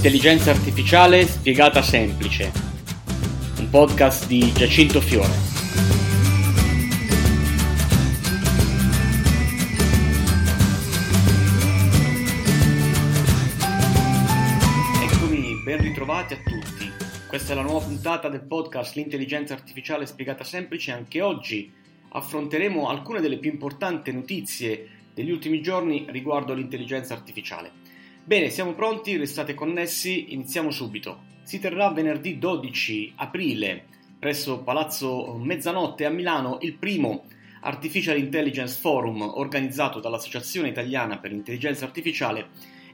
L'intelligenza artificiale spiegata semplice. Un podcast di Giacinto Fiore. Eccomi, ben ritrovati a tutti. Questa è la nuova puntata del podcast L'intelligenza artificiale spiegata semplice. Anche oggi affronteremo alcune delle più importanti notizie degli ultimi giorni riguardo l'intelligenza artificiale. Bene, siamo pronti, restate connessi, iniziamo subito. Si terrà venerdì 12 aprile presso Palazzo Mezzanotte a Milano il primo Artificial Intelligence Forum organizzato dall'Associazione Italiana per l'Intelligenza Artificiale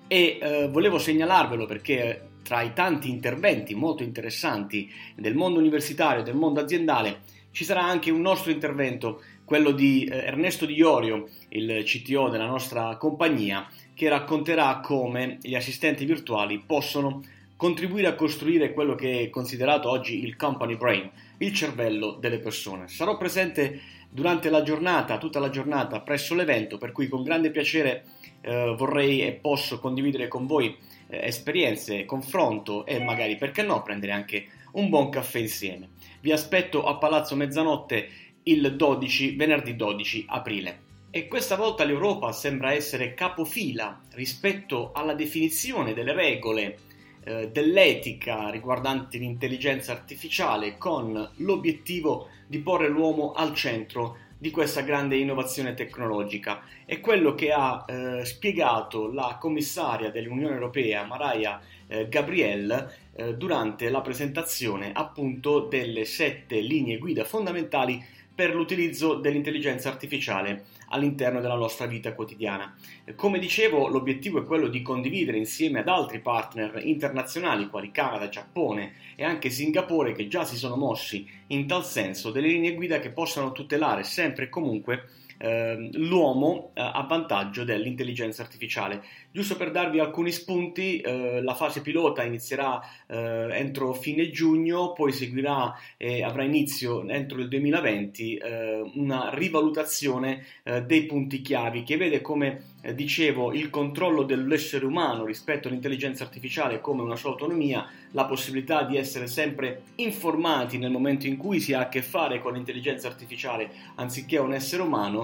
e eh, volevo segnalarvelo perché tra i tanti interventi molto interessanti del mondo universitario e del mondo aziendale ci sarà anche un nostro intervento, quello di eh, Ernesto Di Iorio, il CTO della nostra compagnia, che racconterà come gli assistenti virtuali possono contribuire a costruire quello che è considerato oggi il company brain, il cervello delle persone. Sarò presente durante la giornata, tutta la giornata presso l'evento, per cui con grande piacere eh, vorrei e posso condividere con voi eh, esperienze, confronto e magari, perché no, prendere anche un buon caffè insieme. Vi aspetto a Palazzo Mezzanotte il 12, venerdì 12 aprile. E questa volta l'Europa sembra essere capofila rispetto alla definizione delle regole eh, dell'etica riguardanti l'intelligenza artificiale con l'obiettivo di porre l'uomo al centro di questa grande innovazione tecnologica. È quello che ha eh, spiegato la commissaria dell'Unione Europea, Mariah eh, Gabriel, eh, durante la presentazione appunto delle sette linee guida fondamentali per l'utilizzo dell'intelligenza artificiale all'interno della nostra vita quotidiana. Come dicevo, l'obiettivo è quello di condividere insieme ad altri partner internazionali quali Canada, Giappone e anche Singapore che già si sono mossi in tal senso delle linee guida che possano tutelare sempre e comunque eh, l'uomo eh, a vantaggio dell'intelligenza artificiale. Giusto per darvi alcuni spunti, eh, la fase pilota inizierà eh, entro fine giugno, poi seguirà e avrà inizio entro il 2020 eh, una rivalutazione eh, dei punti chiavi che vede come dicevo il controllo dell'essere umano rispetto all'intelligenza artificiale come una sua autonomia, la possibilità di essere sempre informati nel momento in cui si ha a che fare con l'intelligenza artificiale anziché un essere umano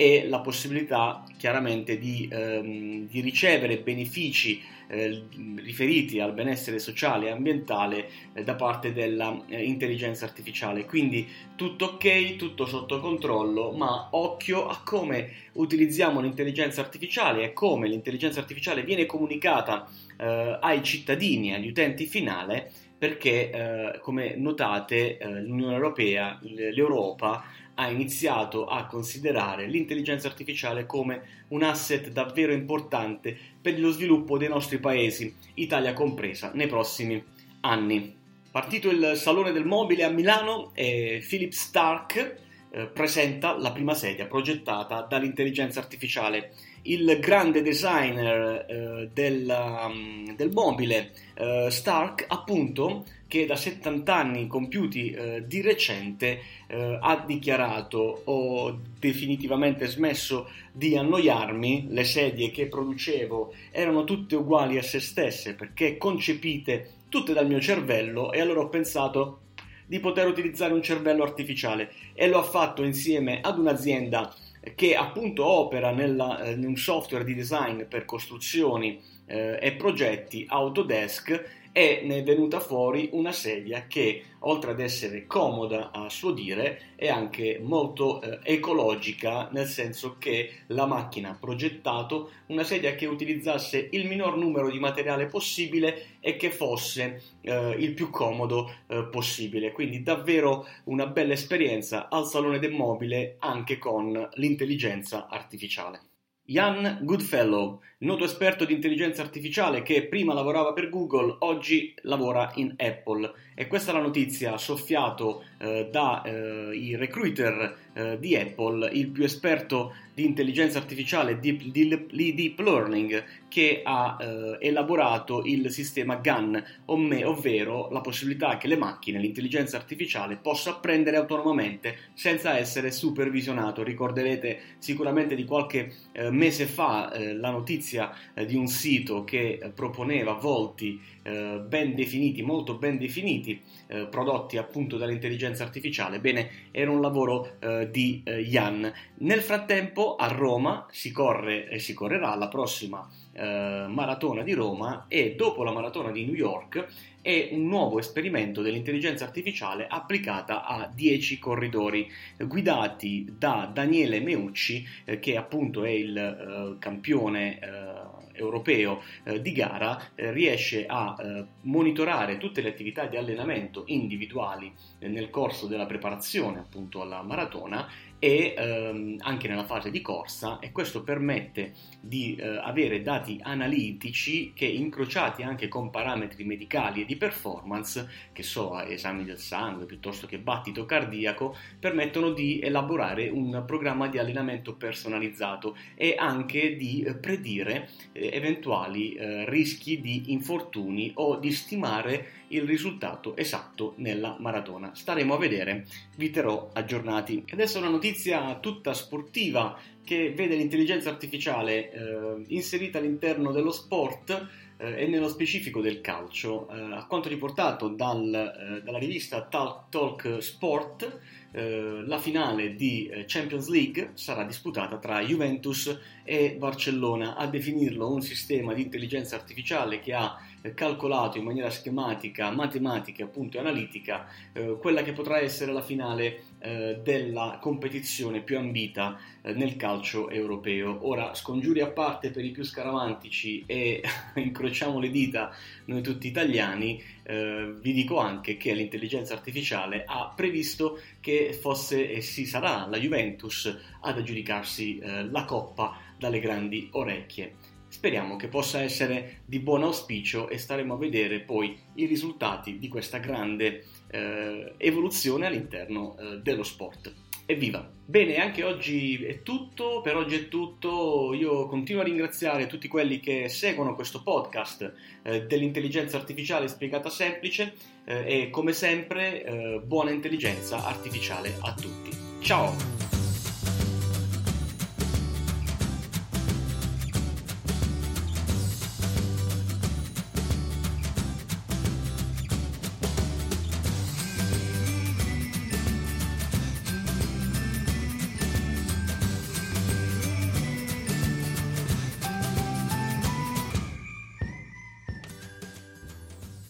e la possibilità chiaramente di, ehm, di ricevere benefici eh, riferiti al benessere sociale e ambientale eh, da parte dell'intelligenza eh, artificiale. Quindi tutto ok, tutto sotto controllo, ma occhio a come utilizziamo l'intelligenza artificiale e come l'intelligenza artificiale viene comunicata eh, ai cittadini, agli utenti finale, perché eh, come notate eh, l'Unione Europea, l'Europa, ha iniziato a considerare l'intelligenza artificiale come un asset davvero importante per lo sviluppo dei nostri paesi, Italia compresa, nei prossimi anni. Partito il Salone del Mobile a Milano e Philip Stark eh, presenta la prima sedia progettata dall'intelligenza artificiale. Il grande designer eh, del, um, del, mobile eh, Stark, appunto, che da 70 anni compiuti eh, di recente eh, ha dichiarato ho definitivamente smesso di annoiarmi, le sedie che producevo erano tutte uguali a se stesse perché concepite tutte dal mio cervello e allora ho pensato di poter utilizzare un cervello artificiale. E lo ha fatto insieme ad un'azienda che appunto opera nella, eh, in un software di design per costruzioni eh, e progetti Autodesk e ne è venuta fuori una sedia che oltre ad essere comoda a suo dire è anche molto eh, ecologica nel senso che la macchina ha progettato una sedia che utilizzasse il minor numero di materiale possibile e che fosse eh, il più comodo eh, possibile. Quindi davvero una bella esperienza al salone del mobile anche con l'intelligenza artificiale Jan Goodfellow, noto esperto di intelligenza artificiale che prima lavorava per Google, oggi lavora in Apple. E questa è la notizia soffiato eh, dai eh, recruiter eh, di Apple, il più esperto di intelligenza artificiale deep, di deep learning che ha eh, elaborato il sistema GAN, ovvero la possibilità che le macchine, l'intelligenza artificiale, possa apprendere autonomamente senza essere supervisionato. Ricorderete sicuramente di qualche eh, mese fa eh, la notizia eh, di un sito che eh, proponeva volti eh, ben definiti, molto ben definiti, eh, prodotti appunto dall'intelligenza artificiale. Bene, era un lavoro di Jan. Nel frattempo a Roma si corre e si correrà la prossima maratona di Roma e dopo la maratona di New York è un nuovo esperimento dell'intelligenza artificiale applicata a 10 corridori guidati da Daniele Meucci eh, che appunto è il eh, campione eh, europeo eh, di gara eh, riesce a eh, monitorare tutte le attività di allenamento individuali nel corso della preparazione appunto alla maratona e ehm, anche nella fase di corsa e questo permette di eh, avere dati analitici che incrociati anche con parametri medicali e di performance, che so, esami del sangue piuttosto che battito cardiaco, permettono di elaborare un programma di allenamento personalizzato e anche di eh, predire eh, eventuali eh, rischi di infortuni o di stimare il risultato esatto nella maratona. Staremo a vedere, vi terrò aggiornati. Adesso una notizia tutta sportiva che vede l'intelligenza artificiale eh, inserita all'interno dello sport e nello specifico del calcio. Eh, a quanto riportato dal, eh, dalla rivista Talk, Sport, eh, la finale di eh, Champions League sarà disputata tra Juventus e Barcellona. A definirlo un sistema di intelligenza artificiale che ha calcolato in maniera schematica, matematica appunto analitica eh, quella che potrà essere la finale eh, della competizione più ambita eh, nel calcio europeo. Ora, scongiuri a parte per i più scaramantici e incrociamo le dita noi tutti italiani, eh, vi dico anche che l'intelligenza artificiale ha previsto che fosse e si sarà la Juventus ad aggiudicarsi eh, la coppa dalle grandi orecchie. Speriamo che possa essere di buon auspicio e staremo a vedere poi i risultati di questa grande eh, evoluzione all'interno eh, dello sport. Evviva! Bene, anche oggi è tutto, per oggi è tutto, io continuo a ringraziare tutti quelli che seguono questo podcast eh, dell'intelligenza artificiale spiegata semplice eh, e come sempre eh, buona intelligenza artificiale a tutti. Ciao!